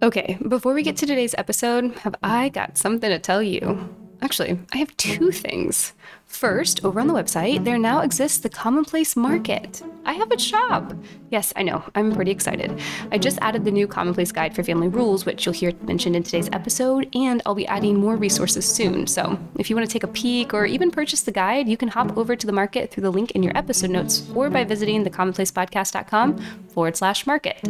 Okay, before we get to today's episode, have I got something to tell you? Actually, I have two things. First, over on the website, there now exists the Commonplace Market. I have a shop. Yes, I know, I'm pretty excited. I just added the new Commonplace Guide for Family Rules, which you'll hear mentioned in today's episode, and I'll be adding more resources soon. So if you want to take a peek or even purchase the guide, you can hop over to the market through the link in your episode notes or by visiting thecommonplacepodcast.com forward slash market.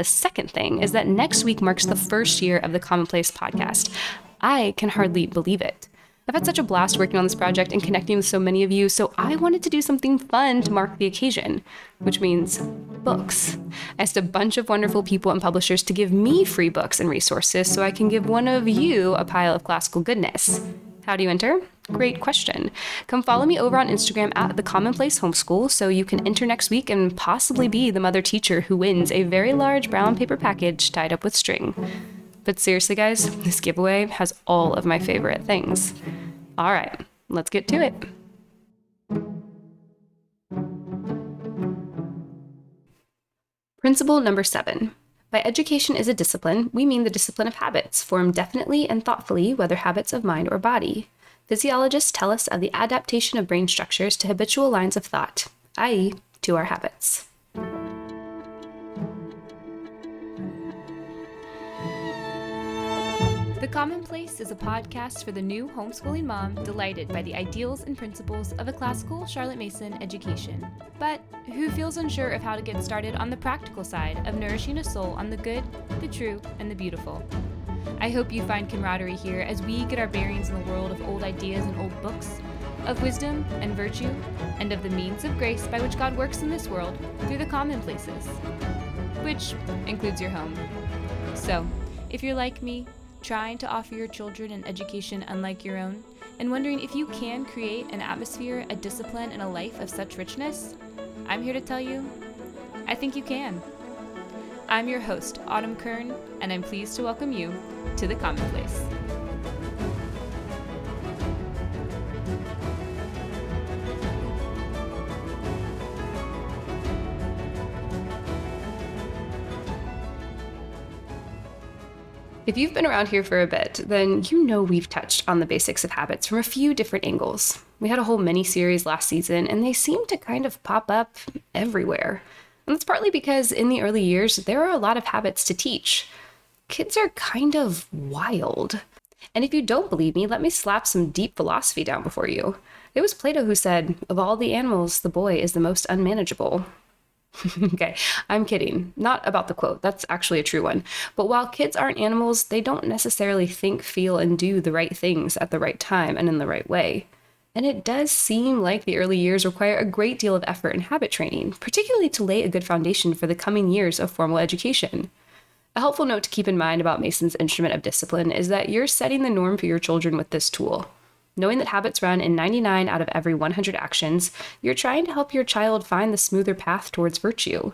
The second thing is that next week marks the first year of the Commonplace podcast. I can hardly believe it. I've had such a blast working on this project and connecting with so many of you, so I wanted to do something fun to mark the occasion, which means books. I asked a bunch of wonderful people and publishers to give me free books and resources so I can give one of you a pile of classical goodness. How do you enter? Great question. Come follow me over on Instagram at the Commonplace Homeschool so you can enter next week and possibly be the mother teacher who wins a very large brown paper package tied up with string. But seriously, guys, this giveaway has all of my favorite things. All right, let's get to it. Principle number seven. By education is a discipline, we mean the discipline of habits, formed definitely and thoughtfully, whether habits of mind or body. Physiologists tell us of the adaptation of brain structures to habitual lines of thought, i.e., to our habits. The Commonplace is a podcast for the new homeschooling mom delighted by the ideals and principles of a classical Charlotte Mason education, but who feels unsure of how to get started on the practical side of nourishing a soul on the good, the true, and the beautiful. I hope you find camaraderie here as we get our bearings in the world of old ideas and old books, of wisdom and virtue, and of the means of grace by which God works in this world through the commonplaces, which includes your home. So, if you're like me, trying to offer your children an education unlike your own, and wondering if you can create an atmosphere, a discipline, and a life of such richness, I'm here to tell you I think you can. I'm your host, Autumn Kern, and I'm pleased to welcome you to the Commonplace. If you've been around here for a bit, then you know we've touched on the basics of habits from a few different angles. We had a whole mini series last season, and they seem to kind of pop up everywhere. And that's partly because in the early years, there are a lot of habits to teach. Kids are kind of wild. And if you don't believe me, let me slap some deep philosophy down before you. It was Plato who said, Of all the animals, the boy is the most unmanageable. okay, I'm kidding. Not about the quote. That's actually a true one. But while kids aren't animals, they don't necessarily think, feel, and do the right things at the right time and in the right way. And it does seem like the early years require a great deal of effort and habit training, particularly to lay a good foundation for the coming years of formal education. A helpful note to keep in mind about Mason's instrument of discipline is that you're setting the norm for your children with this tool. Knowing that habits run in 99 out of every 100 actions, you're trying to help your child find the smoother path towards virtue.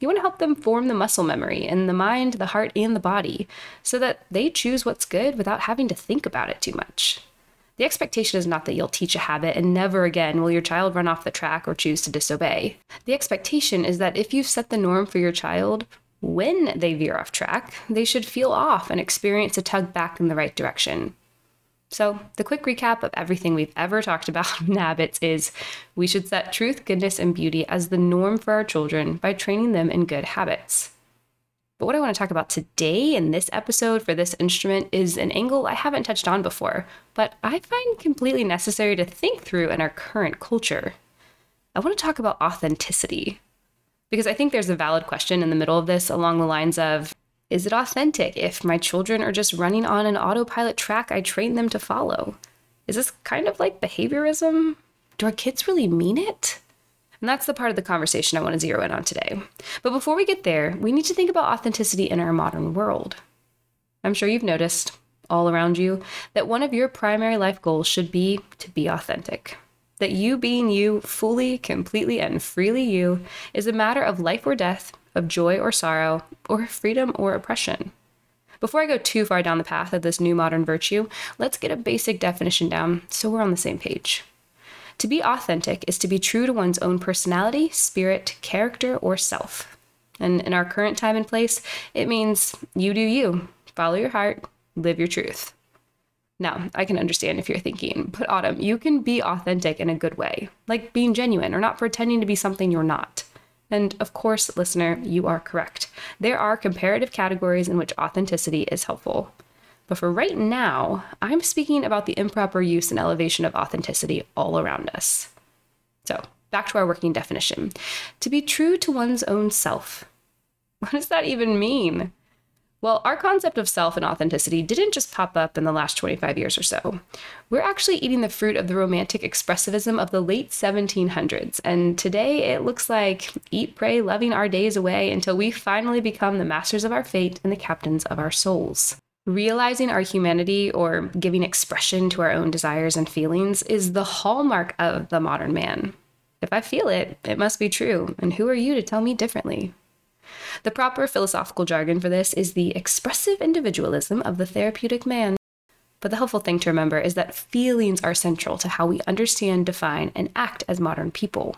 You want to help them form the muscle memory in the mind, the heart, and the body so that they choose what's good without having to think about it too much. The expectation is not that you'll teach a habit and never again will your child run off the track or choose to disobey. The expectation is that if you've set the norm for your child, when they veer off track, they should feel off and experience a tug back in the right direction. So, the quick recap of everything we've ever talked about in habits is we should set truth, goodness, and beauty as the norm for our children by training them in good habits. But what I want to talk about today in this episode for this instrument is an angle I haven't touched on before, but I find completely necessary to think through in our current culture. I want to talk about authenticity. Because I think there's a valid question in the middle of this along the lines of Is it authentic if my children are just running on an autopilot track I trained them to follow? Is this kind of like behaviorism? Do our kids really mean it? And that's the part of the conversation I want to zero in on today. But before we get there, we need to think about authenticity in our modern world. I'm sure you've noticed, all around you, that one of your primary life goals should be to be authentic. That you being you, fully, completely, and freely you, is a matter of life or death, of joy or sorrow, or freedom or oppression. Before I go too far down the path of this new modern virtue, let's get a basic definition down so we're on the same page. To be authentic is to be true to one's own personality, spirit, character, or self. And in our current time and place, it means you do you, follow your heart, live your truth. Now, I can understand if you're thinking, but Autumn, you can be authentic in a good way, like being genuine or not pretending to be something you're not. And of course, listener, you are correct. There are comparative categories in which authenticity is helpful. But for right now, I'm speaking about the improper use and elevation of authenticity all around us. So, back to our working definition to be true to one's own self. What does that even mean? Well, our concept of self and authenticity didn't just pop up in the last 25 years or so. We're actually eating the fruit of the romantic expressivism of the late 1700s, and today it looks like eat, pray, loving our days away until we finally become the masters of our fate and the captains of our souls. Realizing our humanity or giving expression to our own desires and feelings is the hallmark of the modern man. If I feel it, it must be true, and who are you to tell me differently? The proper philosophical jargon for this is the expressive individualism of the therapeutic man. But the helpful thing to remember is that feelings are central to how we understand, define, and act as modern people.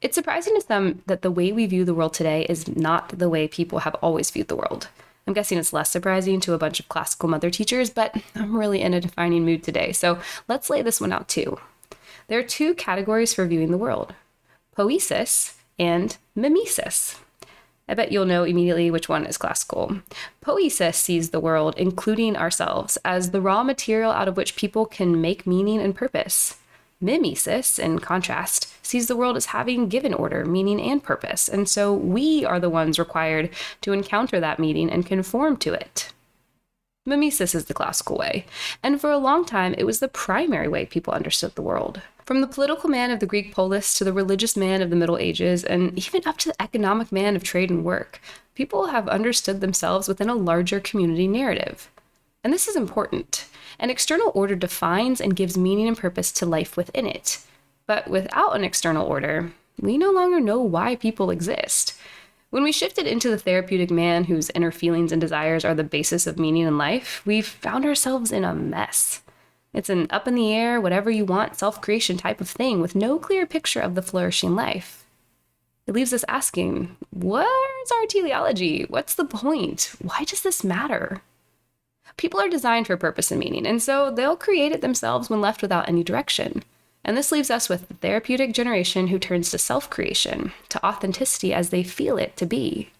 It's surprising to some that the way we view the world today is not the way people have always viewed the world. I'm guessing it's less surprising to a bunch of classical mother teachers, but I'm really in a defining mood today, so let's lay this one out too. There are two categories for viewing the world poesis and mimesis. I bet you'll know immediately which one is classical. Poesis sees the world, including ourselves, as the raw material out of which people can make meaning and purpose. Mimesis, in contrast, sees the world as having given order, meaning, and purpose, and so we are the ones required to encounter that meaning and conform to it. Mimesis is the classical way, and for a long time it was the primary way people understood the world. From the political man of the Greek polis to the religious man of the Middle Ages, and even up to the economic man of trade and work, people have understood themselves within a larger community narrative. And this is important. An external order defines and gives meaning and purpose to life within it. But without an external order, we no longer know why people exist. When we shifted into the therapeutic man whose inner feelings and desires are the basis of meaning in life, we've found ourselves in a mess. It's an up in the air, whatever you want self creation type of thing with no clear picture of the flourishing life. It leaves us asking, where's our teleology? What's the point? Why does this matter? People are designed for purpose and meaning, and so they'll create it themselves when left without any direction. And this leaves us with the therapeutic generation who turns to self creation, to authenticity as they feel it to be.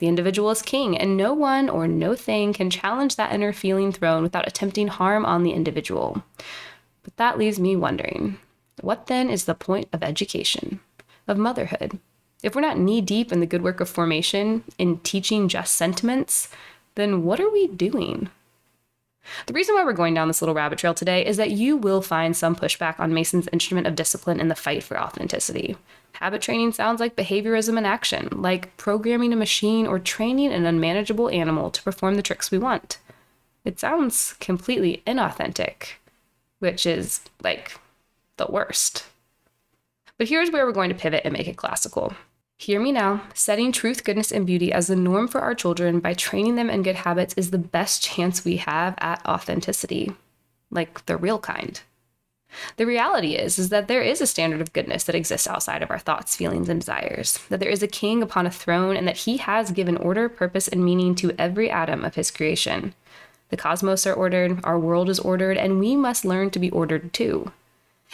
The individual is king, and no one or no thing can challenge that inner feeling throne without attempting harm on the individual. But that leaves me wondering what then is the point of education, of motherhood? If we're not knee deep in the good work of formation, in teaching just sentiments, then what are we doing? The reason why we're going down this little rabbit trail today is that you will find some pushback on Mason's instrument of discipline in the fight for authenticity. Habit training sounds like behaviorism in action, like programming a machine or training an unmanageable animal to perform the tricks we want. It sounds completely inauthentic, which is like the worst. But here's where we're going to pivot and make it classical. Hear me now. Setting truth, goodness, and beauty as the norm for our children by training them in good habits is the best chance we have at authenticity, like the real kind. The reality is is that there is a standard of goodness that exists outside of our thoughts, feelings, and desires. That there is a king upon a throne and that he has given order, purpose, and meaning to every atom of his creation. The cosmos are ordered, our world is ordered, and we must learn to be ordered too.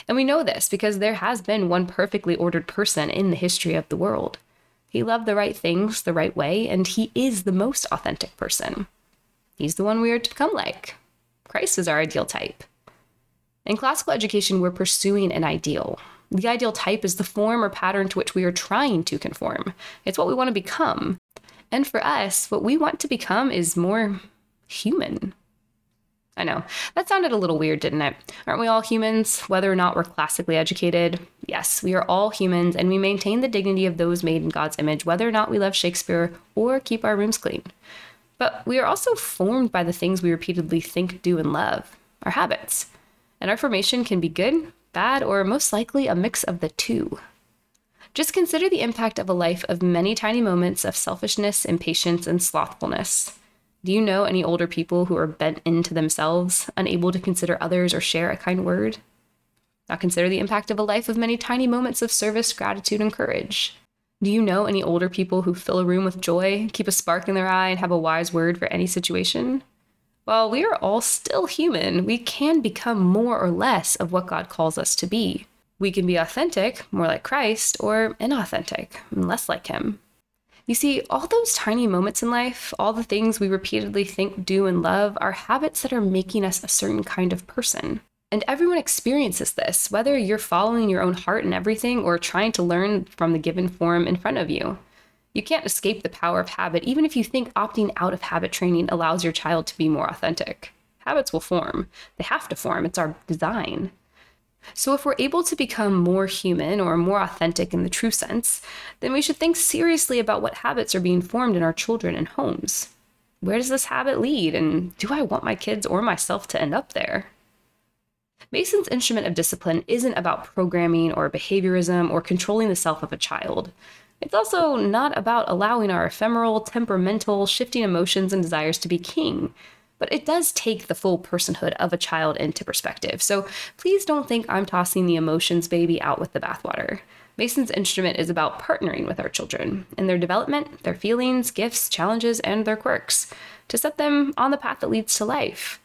And we know this because there has been one perfectly ordered person in the history of the world. He loved the right things the right way, and he is the most authentic person. He's the one we are to become like. Christ is our ideal type. In classical education, we're pursuing an ideal. The ideal type is the form or pattern to which we are trying to conform. It's what we want to become. And for us, what we want to become is more human. I know, that sounded a little weird, didn't it? Aren't we all humans, whether or not we're classically educated? Yes, we are all humans, and we maintain the dignity of those made in God's image, whether or not we love Shakespeare or keep our rooms clean. But we are also formed by the things we repeatedly think, do, and love our habits. And our formation can be good, bad, or most likely a mix of the two. Just consider the impact of a life of many tiny moments of selfishness, impatience, and slothfulness. Do you know any older people who are bent into themselves, unable to consider others or share a kind word? Now consider the impact of a life of many tiny moments of service, gratitude, and courage. Do you know any older people who fill a room with joy, keep a spark in their eye, and have a wise word for any situation? While we are all still human, we can become more or less of what God calls us to be. We can be authentic, more like Christ, or inauthentic, less like Him. You see, all those tiny moments in life, all the things we repeatedly think, do, and love, are habits that are making us a certain kind of person. And everyone experiences this, whether you're following your own heart and everything or trying to learn from the given form in front of you. You can't escape the power of habit, even if you think opting out of habit training allows your child to be more authentic. Habits will form, they have to form, it's our design. So, if we're able to become more human or more authentic in the true sense, then we should think seriously about what habits are being formed in our children and homes. Where does this habit lead, and do I want my kids or myself to end up there? Mason's instrument of discipline isn't about programming or behaviorism or controlling the self of a child. It's also not about allowing our ephemeral, temperamental, shifting emotions and desires to be king. But it does take the full personhood of a child into perspective. So please don't think I'm tossing the emotions baby out with the bathwater. Mason's instrument is about partnering with our children in their development, their feelings, gifts, challenges, and their quirks to set them on the path that leads to life.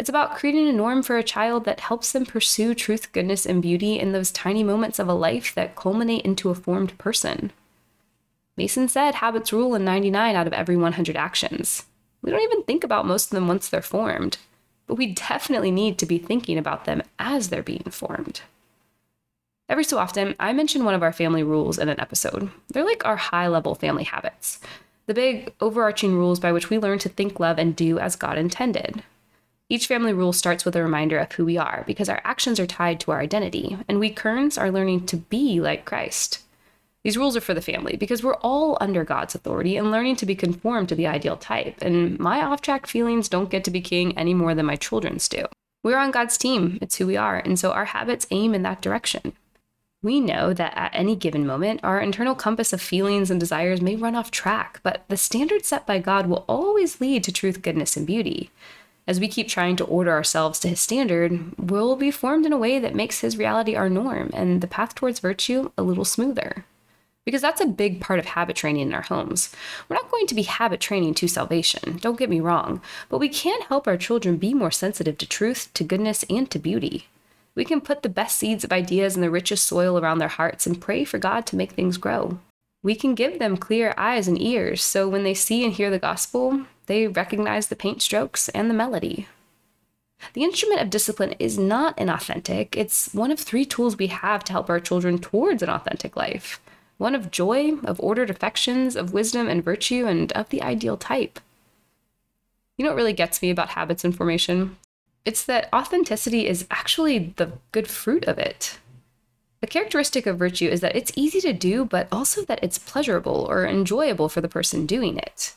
It's about creating a norm for a child that helps them pursue truth, goodness, and beauty in those tiny moments of a life that culminate into a formed person. Mason said habits rule in 99 out of every 100 actions. We don't even think about most of them once they're formed, but we definitely need to be thinking about them as they're being formed. Every so often, I mention one of our family rules in an episode. They're like our high level family habits, the big overarching rules by which we learn to think, love, and do as God intended. Each family rule starts with a reminder of who we are because our actions are tied to our identity, and we Kerns are learning to be like Christ. These rules are for the family because we're all under God's authority and learning to be conformed to the ideal type, and my off track feelings don't get to be king any more than my children's do. We're on God's team, it's who we are, and so our habits aim in that direction. We know that at any given moment, our internal compass of feelings and desires may run off track, but the standard set by God will always lead to truth, goodness, and beauty. As we keep trying to order ourselves to his standard, we'll be formed in a way that makes his reality our norm and the path towards virtue a little smoother. Because that's a big part of habit training in our homes. We're not going to be habit training to salvation, don't get me wrong, but we can help our children be more sensitive to truth, to goodness, and to beauty. We can put the best seeds of ideas in the richest soil around their hearts and pray for God to make things grow. We can give them clear eyes and ears so when they see and hear the gospel, they recognize the paint strokes and the melody. The instrument of discipline is not inauthentic, it's one of three tools we have to help our children towards an authentic life one of joy, of ordered affections, of wisdom and virtue, and of the ideal type. You know what really gets me about habits and formation? It's that authenticity is actually the good fruit of it. The characteristic of virtue is that it's easy to do, but also that it's pleasurable or enjoyable for the person doing it.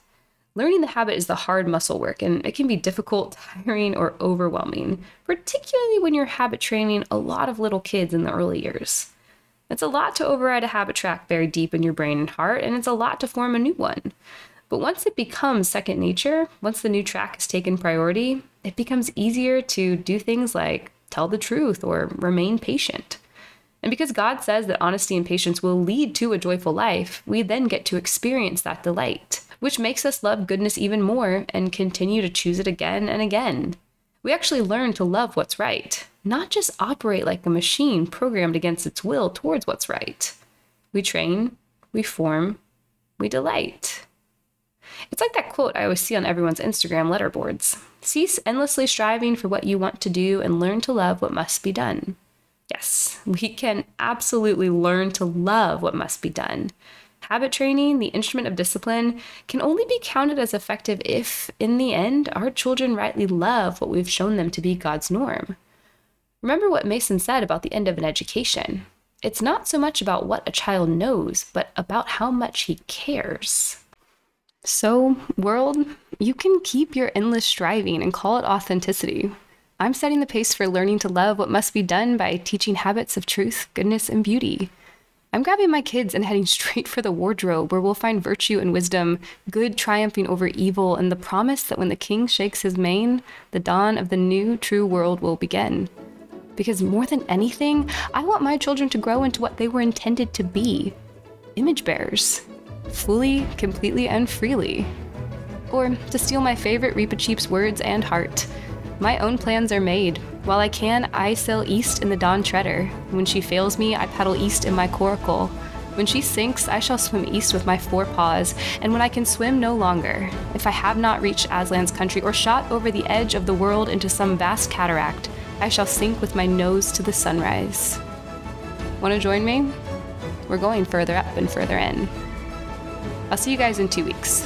Learning the habit is the hard muscle work, and it can be difficult, tiring, or overwhelming, particularly when you're habit training a lot of little kids in the early years. It's a lot to override a habit track buried deep in your brain and heart, and it's a lot to form a new one. But once it becomes second nature, once the new track is taken priority, it becomes easier to do things like tell the truth or remain patient. And because God says that honesty and patience will lead to a joyful life, we then get to experience that delight which makes us love goodness even more and continue to choose it again and again. We actually learn to love what's right, not just operate like a machine programmed against its will towards what's right. We train, we form, we delight. It's like that quote I always see on everyone's Instagram letterboards Cease endlessly striving for what you want to do and learn to love what must be done. Yes, we can absolutely learn to love what must be done habit training, the instrument of discipline, can only be counted as effective if, in the end, our children rightly love what we've shown them to be God's norm. Remember what Mason said about the end of an education. It's not so much about what a child knows, but about how much he cares. So, world, you can keep your endless striving and call it authenticity. I'm setting the pace for learning to love what must be done by teaching habits of truth, goodness, and beauty. I'm grabbing my kids and heading straight for the wardrobe where we'll find virtue and wisdom, good triumphing over evil, and the promise that when the king shakes his mane, the dawn of the new, true world will begin. Because more than anything, I want my children to grow into what they were intended to be image bearers, fully, completely, and freely. Or to steal my favorite Reepicheep's words and heart, my own plans are made. While I can, I sail east in the Dawn Treader. When she fails me, I paddle east in my coracle. When she sinks, I shall swim east with my four paws, and when I can swim no longer, if I have not reached Aslan's country or shot over the edge of the world into some vast cataract, I shall sink with my nose to the sunrise. Want to join me? We're going further up and further in. I'll see you guys in two weeks.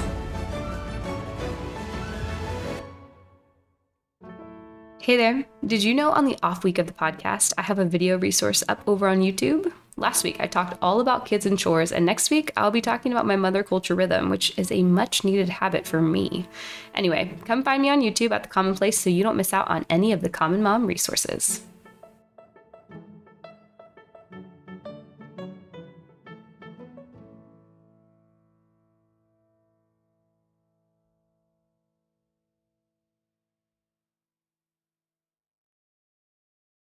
Hey there. Did you know on the off week of the podcast, I have a video resource up over on YouTube? Last week, I talked all about kids and chores, and next week, I'll be talking about my mother culture rhythm, which is a much needed habit for me. Anyway, come find me on YouTube at The Common Place so you don't miss out on any of the Common Mom resources.